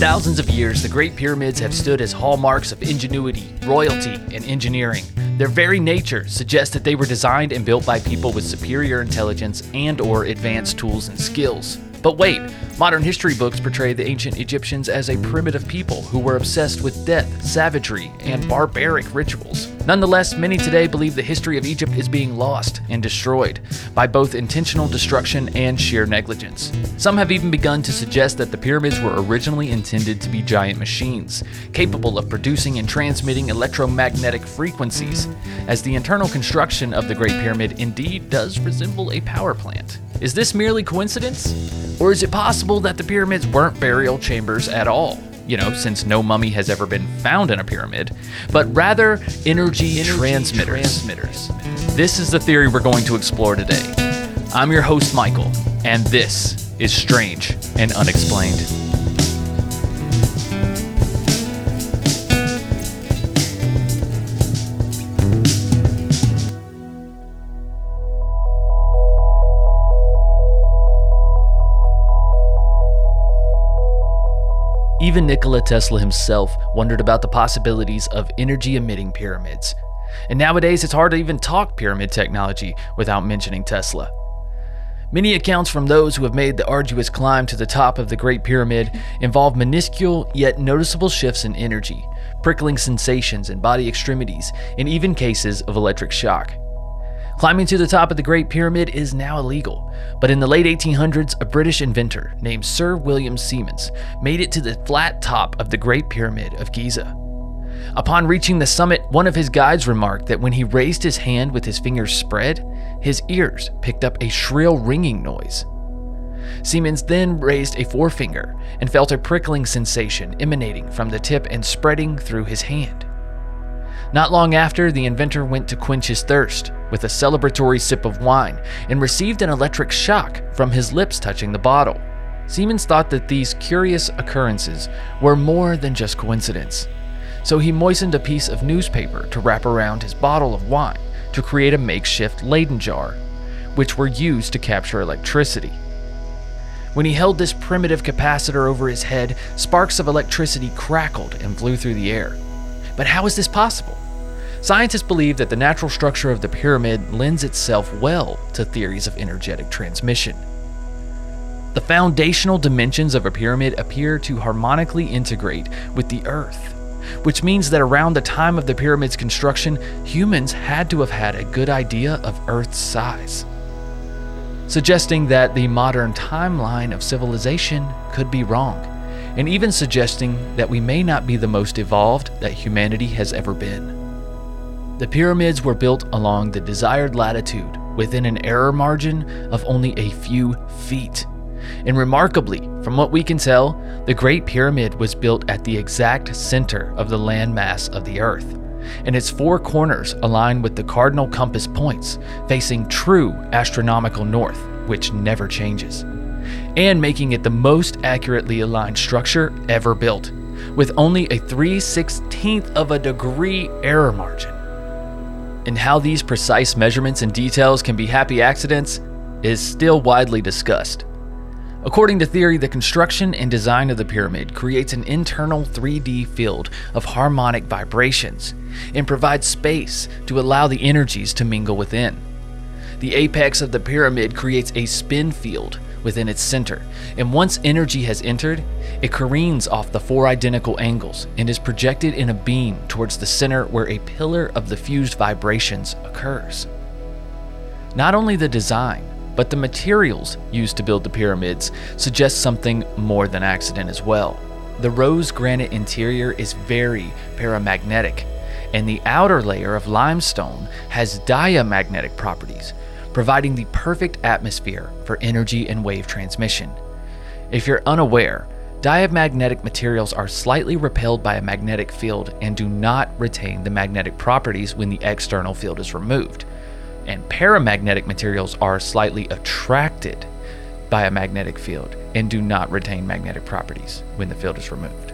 Thousands of years, the Great Pyramids have stood as hallmarks of ingenuity, royalty, and engineering. Their very nature suggests that they were designed and built by people with superior intelligence and or advanced tools and skills. But wait, modern history books portray the ancient Egyptians as a primitive people who were obsessed with death, savagery, and barbaric rituals. Nonetheless, many today believe the history of Egypt is being lost and destroyed by both intentional destruction and sheer negligence. Some have even begun to suggest that the pyramids were originally intended to be giant machines, capable of producing and transmitting electromagnetic frequencies, as the internal construction of the Great Pyramid indeed does resemble a power plant. Is this merely coincidence? Or is it possible that the pyramids weren't burial chambers at all? You know, since no mummy has ever been found in a pyramid, but rather energy, energy transmitters. transmitters. This is the theory we're going to explore today. I'm your host, Michael, and this is Strange and Unexplained. Even Nikola Tesla himself wondered about the possibilities of energy emitting pyramids. And nowadays, it's hard to even talk pyramid technology without mentioning Tesla. Many accounts from those who have made the arduous climb to the top of the Great Pyramid involve minuscule yet noticeable shifts in energy, prickling sensations in body extremities, and even cases of electric shock. Climbing to the top of the Great Pyramid is now illegal, but in the late 1800s, a British inventor named Sir William Siemens made it to the flat top of the Great Pyramid of Giza. Upon reaching the summit, one of his guides remarked that when he raised his hand with his fingers spread, his ears picked up a shrill ringing noise. Siemens then raised a forefinger and felt a prickling sensation emanating from the tip and spreading through his hand. Not long after, the inventor went to quench his thirst with a celebratory sip of wine and received an electric shock from his lips touching the bottle. Siemens thought that these curious occurrences were more than just coincidence. So he moistened a piece of newspaper to wrap around his bottle of wine to create a makeshift Leyden jar, which were used to capture electricity. When he held this primitive capacitor over his head, sparks of electricity crackled and flew through the air. But how is this possible? Scientists believe that the natural structure of the pyramid lends itself well to theories of energetic transmission. The foundational dimensions of a pyramid appear to harmonically integrate with the Earth, which means that around the time of the pyramid's construction, humans had to have had a good idea of Earth's size, suggesting that the modern timeline of civilization could be wrong, and even suggesting that we may not be the most evolved that humanity has ever been. The pyramids were built along the desired latitude within an error margin of only a few feet. And remarkably, from what we can tell, the Great Pyramid was built at the exact center of the landmass of the Earth, and its four corners align with the cardinal compass points, facing true astronomical north, which never changes, and making it the most accurately aligned structure ever built, with only a 3 16th of a degree error margin and how these precise measurements and details can be happy accidents is still widely discussed. According to theory, the construction and design of the pyramid creates an internal 3D field of harmonic vibrations and provides space to allow the energies to mingle within. The apex of the pyramid creates a spin field within its center, and once energy has entered, it careens off the four identical angles and is projected in a beam towards the center where a pillar of the fused vibrations occurs. Not only the design, but the materials used to build the pyramids suggest something more than accident as well. The rose granite interior is very paramagnetic, and the outer layer of limestone has diamagnetic properties, providing the perfect atmosphere for energy and wave transmission. If you're unaware, diamagnetic materials are slightly repelled by a magnetic field and do not retain the magnetic properties when the external field is removed. And paramagnetic materials are slightly attracted by a magnetic field and do not retain magnetic properties when the field is removed.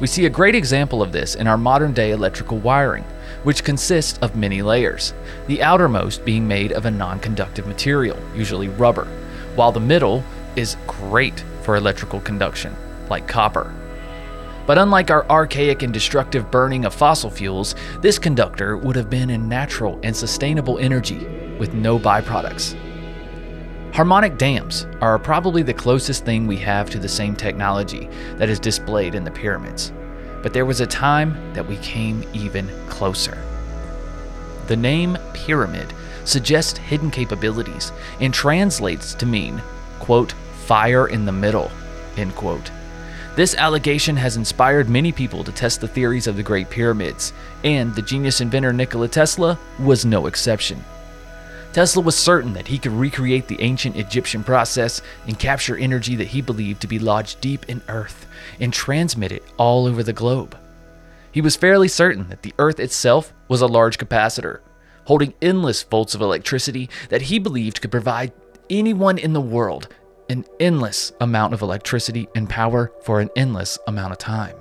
We see a great example of this in our modern day electrical wiring which consists of many layers, the outermost being made of a non conductive material, usually rubber, while the middle is great for electrical conduction, like copper. But unlike our archaic and destructive burning of fossil fuels, this conductor would have been a natural and sustainable energy with no byproducts. Harmonic dams are probably the closest thing we have to the same technology that is displayed in the pyramids, but there was a time that we came even closer. The name pyramid suggests hidden capabilities and translates to mean, quote, fire in the middle, end quote. This allegation has inspired many people to test the theories of the Great Pyramids, and the genius inventor Nikola Tesla was no exception. Tesla was certain that he could recreate the ancient Egyptian process and capture energy that he believed to be lodged deep in Earth and transmit it all over the globe. He was fairly certain that the Earth itself was a large capacitor, holding endless volts of electricity that he believed could provide anyone in the world an endless amount of electricity and power for an endless amount of time.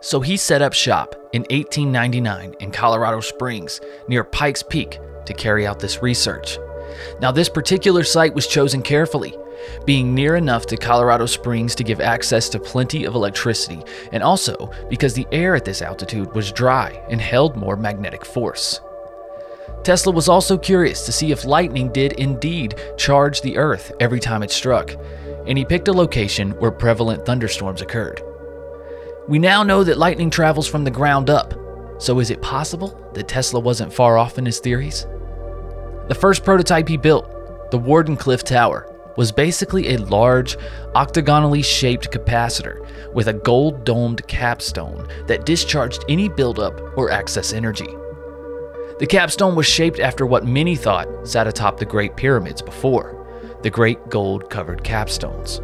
So he set up shop in 1899 in Colorado Springs near Pikes Peak to carry out this research. Now, this particular site was chosen carefully, being near enough to Colorado Springs to give access to plenty of electricity, and also because the air at this altitude was dry and held more magnetic force. Tesla was also curious to see if lightning did indeed charge the Earth every time it struck, and he picked a location where prevalent thunderstorms occurred. We now know that lightning travels from the ground up, so is it possible that Tesla wasn't far off in his theories? The first prototype he built, the Wardenclyffe Tower, was basically a large, octagonally shaped capacitor with a gold domed capstone that discharged any buildup or excess energy. The capstone was shaped after what many thought sat atop the Great Pyramids before the great gold covered capstones.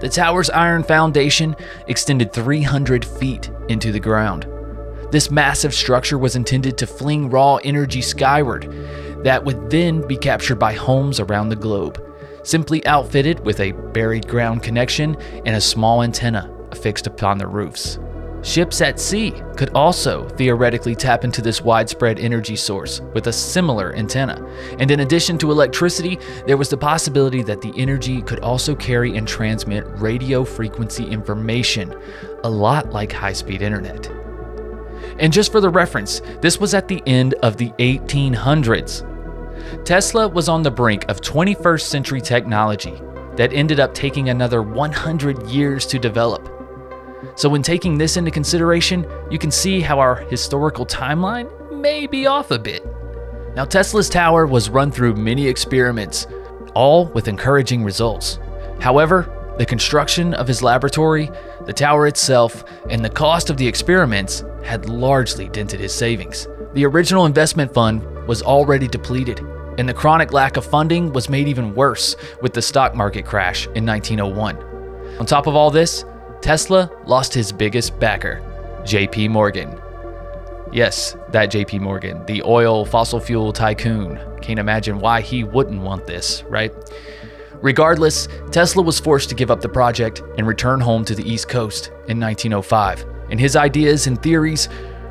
The tower's iron foundation extended 300 feet into the ground. This massive structure was intended to fling raw energy skyward that would then be captured by homes around the globe, simply outfitted with a buried ground connection and a small antenna affixed upon the roofs. Ships at sea could also theoretically tap into this widespread energy source with a similar antenna. And in addition to electricity, there was the possibility that the energy could also carry and transmit radio frequency information, a lot like high speed internet. And just for the reference, this was at the end of the 1800s. Tesla was on the brink of 21st century technology that ended up taking another 100 years to develop. So, when taking this into consideration, you can see how our historical timeline may be off a bit. Now, Tesla's tower was run through many experiments, all with encouraging results. However, the construction of his laboratory, the tower itself, and the cost of the experiments had largely dented his savings. The original investment fund was already depleted, and the chronic lack of funding was made even worse with the stock market crash in 1901. On top of all this, Tesla lost his biggest backer, JP Morgan. Yes, that JP Morgan, the oil fossil fuel tycoon. Can't imagine why he wouldn't want this, right? Regardless, Tesla was forced to give up the project and return home to the East Coast in 1905, and his ideas and theories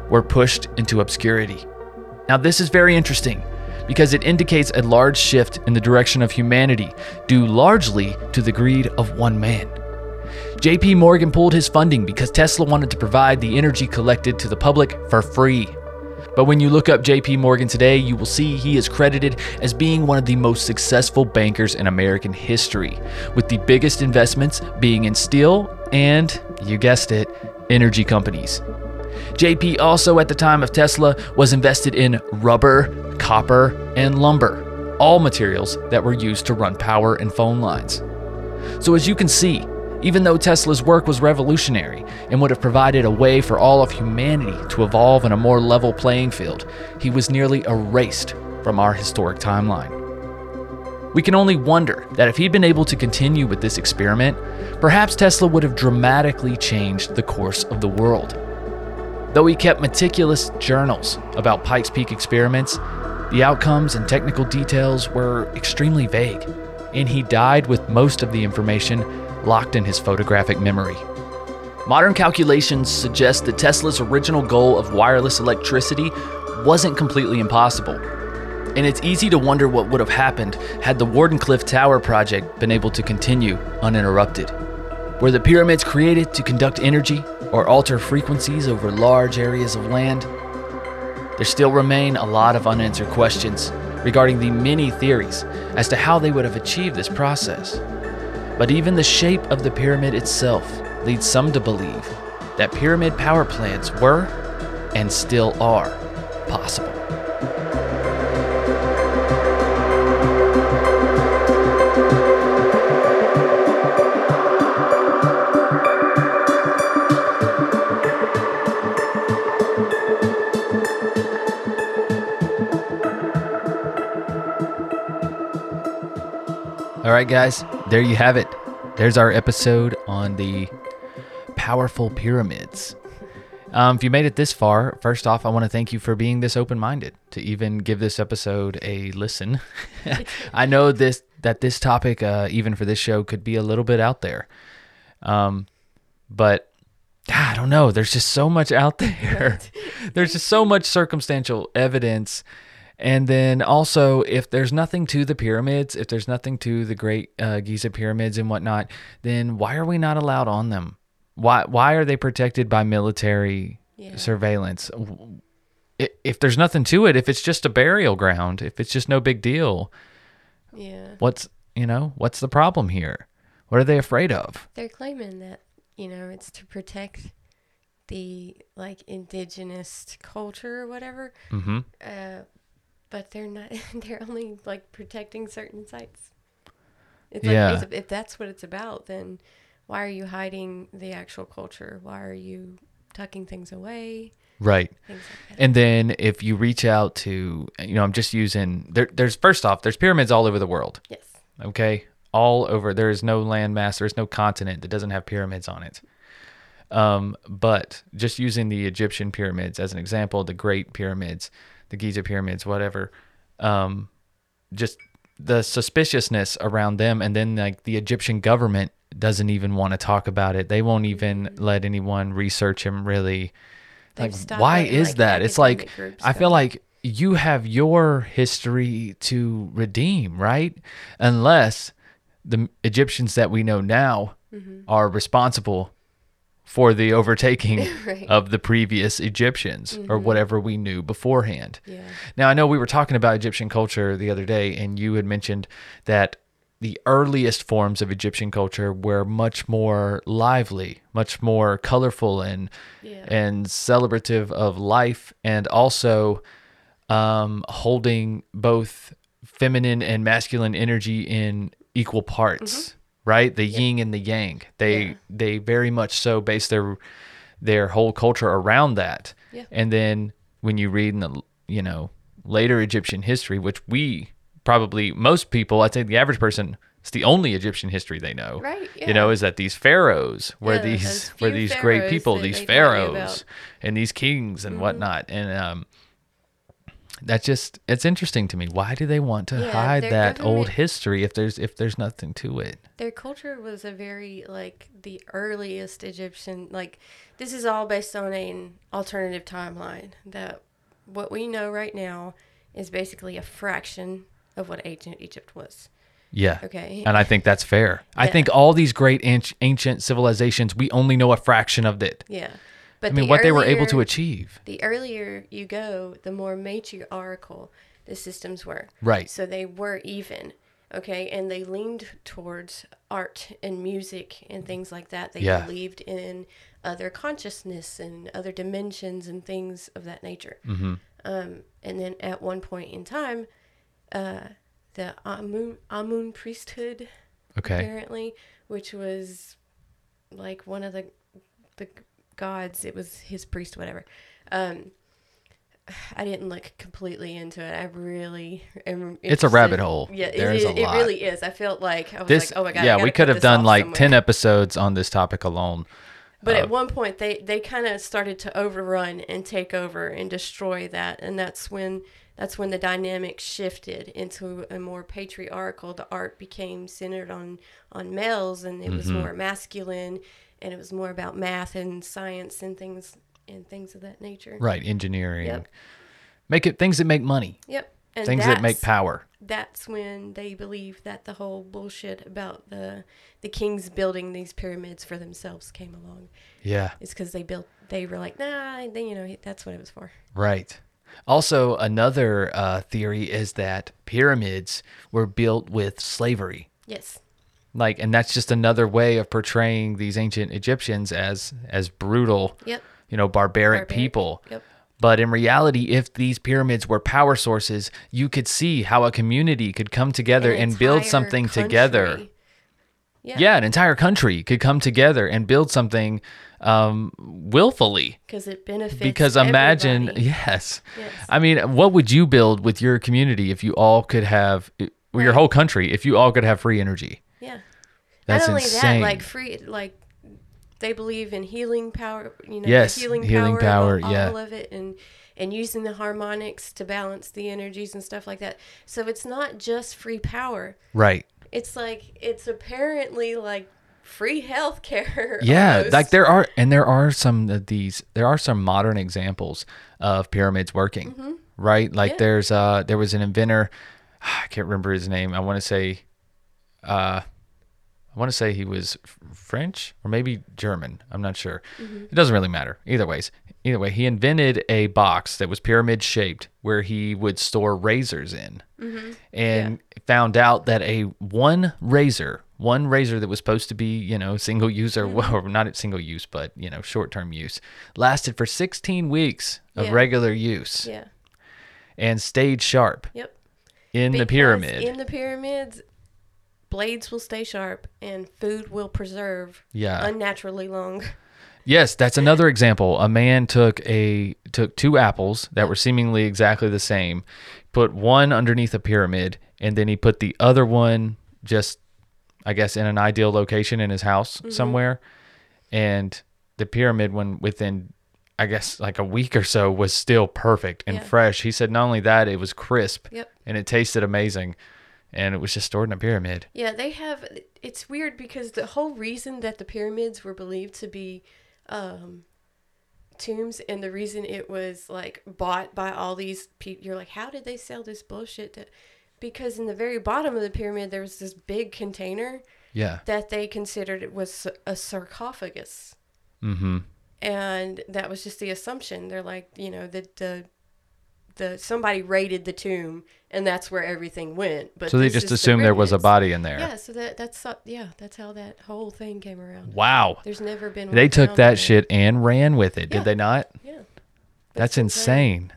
were pushed into obscurity. Now, this is very interesting because it indicates a large shift in the direction of humanity, due largely to the greed of one man. JP Morgan pulled his funding because Tesla wanted to provide the energy collected to the public for free. But when you look up JP Morgan today, you will see he is credited as being one of the most successful bankers in American history, with the biggest investments being in steel and, you guessed it, energy companies. JP also, at the time of Tesla, was invested in rubber, copper, and lumber, all materials that were used to run power and phone lines. So, as you can see, even though Tesla's work was revolutionary and would have provided a way for all of humanity to evolve in a more level playing field, he was nearly erased from our historic timeline. We can only wonder that if he'd been able to continue with this experiment, perhaps Tesla would have dramatically changed the course of the world. Though he kept meticulous journals about Pikes Peak experiments, the outcomes and technical details were extremely vague, and he died with most of the information locked in his photographic memory. Modern calculations suggest that Tesla's original goal of wireless electricity wasn't completely impossible. And it's easy to wonder what would have happened had the Wardenclyffe Tower project been able to continue uninterrupted. Were the pyramids created to conduct energy or alter frequencies over large areas of land? There still remain a lot of unanswered questions regarding the many theories as to how they would have achieved this process. But even the shape of the pyramid itself leads some to believe that pyramid power plants were and still are possible. Right, guys, there you have it. There's our episode on the powerful pyramids. Um, if you made it this far, first off, I want to thank you for being this open-minded to even give this episode a listen. I know this that this topic, uh, even for this show, could be a little bit out there, um, but I don't know. There's just so much out there. there's just so much circumstantial evidence. And then also, if there's nothing to the pyramids, if there's nothing to the Great uh, Giza pyramids and whatnot, then why are we not allowed on them? Why why are they protected by military Yeah. surveillance? If there's nothing to it, if it's just a burial ground, if it's just no big deal, Yeah. what's you know what's the problem here? What are they afraid of? They're claiming that, you know, it's to protect the like indigenous culture or whatever. Mm-hmm. Uh, but they're not they're only like protecting certain sites. It's Yeah. like if that's what it's about, then why are you hiding the actual culture? Why are you tucking things away? Right. Like. And then if you reach out to, you know, I'm just using there. There's first off, there's pyramids all over the world. yes. Okay, all over. There is no landmass. There's no continent that doesn't have pyramids on it. Um, but just using the Egyptian pyramids as an example, the Great Pyramids, the Giza pyramids, whatever. Um, just the suspiciousness around them, and then like the Egyptian government doesn't even want to talk about it. They won't even let anyone research them really. They've Like, why is like, that? It's like I feel like you have your history to redeem, right? Unless the Egyptians that we know now Mm-hmm. are responsible for the overtaking Right. of the previous Egyptians or whatever we knew beforehand. Yeah. Now, I know we were talking about Egyptian culture the other day, and you had mentioned that the earliest forms of Egyptian culture were much more lively, much more colorful, and Yeah. and celebrative of life, and also um, holding both feminine and masculine energy in equal parts. Right, the yin and the yang. They Mm-hmm. Yeah. they very much so base their their whole culture around that. Yeah. And then when you read in the you know later Egyptian history, which we probably most people, I'd say the average person, it's the only Egyptian history they know. Right, You know, is that these pharaohs were Yeah, these were these great people, these they tell you pharaohs. Mm-hmm. and these kings and whatnot, and um. That just it's interesting to me. Why do they want to Yeah, hide that old history if there's if there's nothing to it? Their culture was a very like the earliest Egyptian like this is all based on an alternative timeline that what we know right now is basically a fraction of what ancient Egypt was. Yeah. Okay. And I think that's fair. I think all these great ancient civilizations, we only know a fraction of it. Yeah. But I mean, the what they were able to achieve. The earlier you go, the more matriarchal the systems were. Right. So they were even. Okay. And they leaned towards art and music and things like that. They Yeah. believed in other consciousness and other dimensions and things of that nature. Mm-hmm. Um, and then at one point in time, uh, the Amun, Amun priesthood, Okay. apparently, which was like one of the the gods. It was his priest, whatever. Um, I didn't look completely into it. I really am. It's a rabbit hole. Yeah, it- There's it, a it really is. I felt like I was This, like, oh my god. Yeah, we could have done like somewhere. 10 episodes on this topic alone. But Uh, at one point, they they kind of started to overrun and take over and destroy that, and that's when that's when the dynamic shifted into a more patriarchal. The art became centered on on males, and it was Mm-hmm. more masculine, and it was more about math and science and things and things of that nature. Right. Engineering. Yep. Make it things that make money. Yep. And things that make power. That's when they believe that the whole bullshit about the the kings building these pyramids for themselves came along. Yeah. It's because they built. They were like, nah, they, you know, that's what it was for. Right. Also, another uh, theory is that pyramids were built with slavery. Yes. Like, and that's just another way of portraying these ancient Egyptians as as brutal, Yep. you know, barbaric, Barbaric. people. Yep. But in reality, if these pyramids were power sources, you could see how a community could come together An and build something together. Yeah. Yeah, an entire country could come together and build something um, willfully. Because it benefits. Because imagine, everybody. yes. Yes. I mean, what would you build with your community if you all could have, or your whole country, if you all could have free energy? Yeah. That's Not only insane. that, like free, like they believe in healing power. You know, Yes, healing, healing power, power, all, yeah. of it, and and using the harmonics to balance the energies and stuff like that. So it's not just free power. right. It's like it's apparently like free health care. Yeah, almost. like there are, and there are some of these. There are some modern examples of pyramids working, right? Like Mm-hmm. Yeah. there's uh, there was an inventor. I can't remember his name. I want to say, uh, I want to say he was French or maybe German. I'm not sure. Mm-hmm. It doesn't really matter. Either ways, either way, he invented a box that was pyramid shaped where he would store razors in, Mm-hmm. and found out that a one razor, one razor that was supposed to be you know single use or, Mm-hmm. or not single use, but you know short term use, lasted for 16 weeks of Yeah. regular use Yeah. and stayed sharp Yep. in the Because pyramid. In the pyramids, blades will stay sharp and food will preserve Yeah. unnaturally long. Yes, that's another example. A man took a took two apples that were seemingly exactly the same, put one underneath a pyramid, and then he put the other one just I guess in an ideal location in his house Mm-hmm. somewhere. And the pyramid when within I guess like a week or so was still perfect and Yeah. fresh. He said not only that, it was crisp Yep. and it tasted amazing. And it was just stored in a pyramid. Yeah, they have. It's weird because the whole reason that the pyramids were believed to be um, tombs, and the reason it was like bought by all these people, you're like, how did they sell this bullshit? To, because in the very bottom of the pyramid, there was this big container Yeah. that they considered it was a sarcophagus, Mm-hmm. and that was just the assumption. They're like, you know, that the the somebody raided the tomb, and that's where everything went. But So they just is the assumed there was a body in there. Yeah, so that that's uh, yeah, that's how that whole thing came around. Wow. There's never been. They took that shit and ran with it, Yeah. did they not? Yeah, That's insane.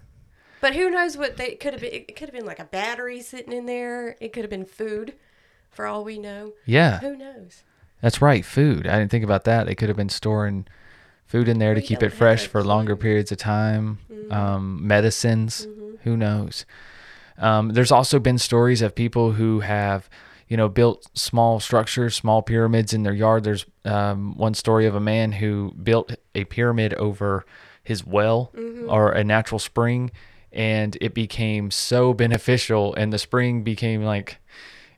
But who knows what they could have been? It could have been like a battery sitting in there. It could have been food, for all we know. Yeah, Who knows? that's right. Food. I didn't think about that. They could have been storing food in there to keep it fresh for longer periods of time. Mm-hmm. Um, medicines. Who knows? Um, there's also been stories of people who have, you know, built small structures, small pyramids in their yard. There's um, one story of a man who built a pyramid over his well Mm-hmm. or a natural spring, and it became so beneficial, and the spring became like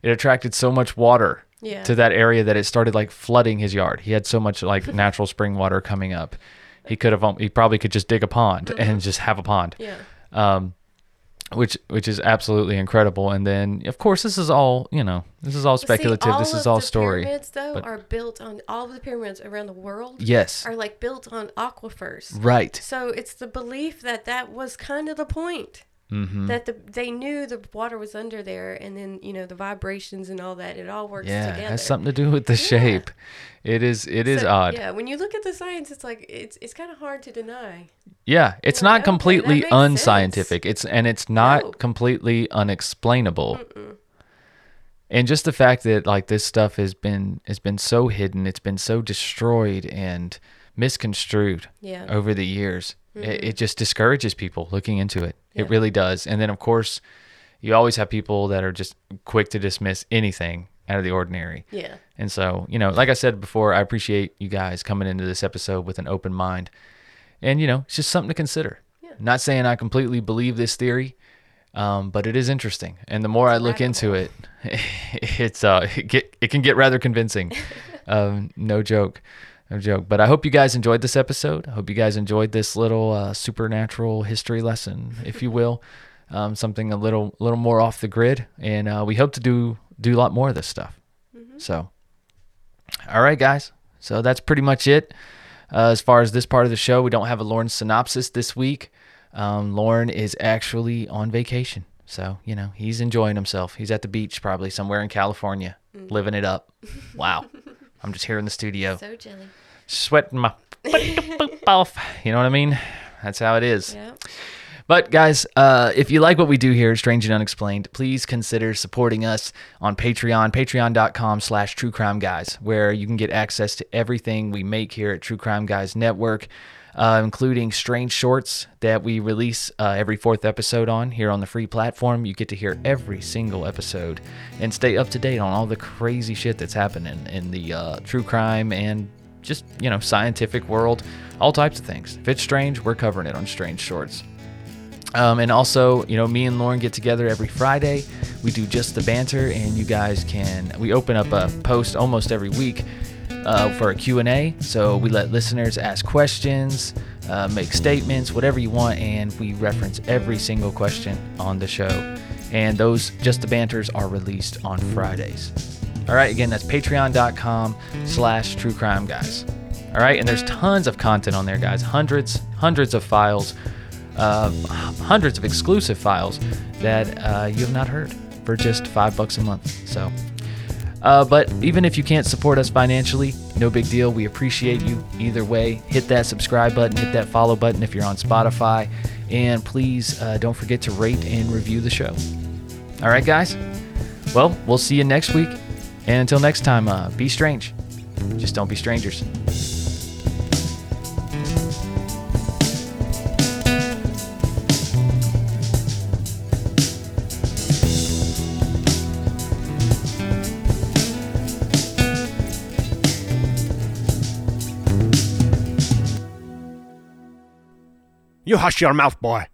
it attracted so much water Yeah. to that area that it started like flooding his yard. He had so much like natural spring water coming up. He could have he probably could just dig a pond Mm-hmm. and just have a pond. Yeah. Um which which is absolutely incredible. And then of course this is all, you know, this is all But see, speculative. this all is all the story. Pyramids though but- are built on all of the pyramids around the world Yes. are like built on aquifers. Right. So it's the belief that that was kind of the point. Mhm. That the they knew the water was under there, and then you know the vibrations and all that. It all works Yeah, it together. has something to do with the shape. It is it is So, odd. Yeah, when you look at the science, it's like it's it's kind of hard to deny. Yeah, it's You're not like, okay, completely sense. unscientific. It's and it's not No. completely unexplainable. And just the fact that like this stuff has been has been so hidden, it's been so destroyed and misconstrued Yeah. over the years. It, Mm-hmm. it just discourages people looking into it. It really does. And then of course, you always have people that are just quick to dismiss anything out of the ordinary. Yeah. And so, you know, like I said before, I appreciate you guys coming into this episode with an open mind. And, you know, it's just something to consider. Yeah. Not saying I completely believe this theory, um, but it is interesting. And the more I look into it, it's uh, it, get, it can get rather convincing. um, no joke. No joke. But I hope you guys enjoyed this episode. I hope you guys enjoyed this little uh, supernatural history lesson, if you will. um, something a little little more off the grid, and uh, we hope to do do a lot more of this stuff. So, all right, guys. So that's pretty much it. Uh, as far as this part of the show, we don't have a Lauren synopsis this week. Um, Lauren is actually on vacation. So, you know, he's enjoying himself. He's at the beach, probably somewhere in California, living it up. Wow. I'm just here in the studio, So jelly. sweating my butt off. You know what I mean? That's how it is. But guys, uh, if you like what we do here at Strange and Unexplained, please consider supporting us on Patreon, patreon.com slash true crime guys, where you can get access to everything we make here at True Crime Guys Network, uh, including strange shorts that we release uh, every fourth episode on here on the free platform. You get to hear every single episode and stay up to date on all the crazy shit that's happening in the uh, true crime and just, you know, scientific world, all types of things. If it's strange, we're covering it on Strange Shorts. Um, and also, you know, me and Lauren get together every Friday. We do just the banter, and you guys can. We open up a post almost every week uh, for a Q&A. So we let listeners ask questions, uh, make statements, whatever you want, and we reference every single question on the show. And those just the banters are released on Fridays. All right, again, that's patreon.com slash true crime guys. All right, and there's tons of content on there, guys. Hundreds, hundreds of files, uh, hundreds of exclusive files that uh, you have not heard for just five bucks a month. So, uh, but even if you can't support us financially, no big deal. We appreciate you either way. Hit that subscribe button, hit that follow button if you're on Spotify, and please uh, don't forget to rate and review the show. All right, guys. Well, we'll see you next week. And until next time, uh, be strange. Just don't be strangers. Hush your mouth, boy.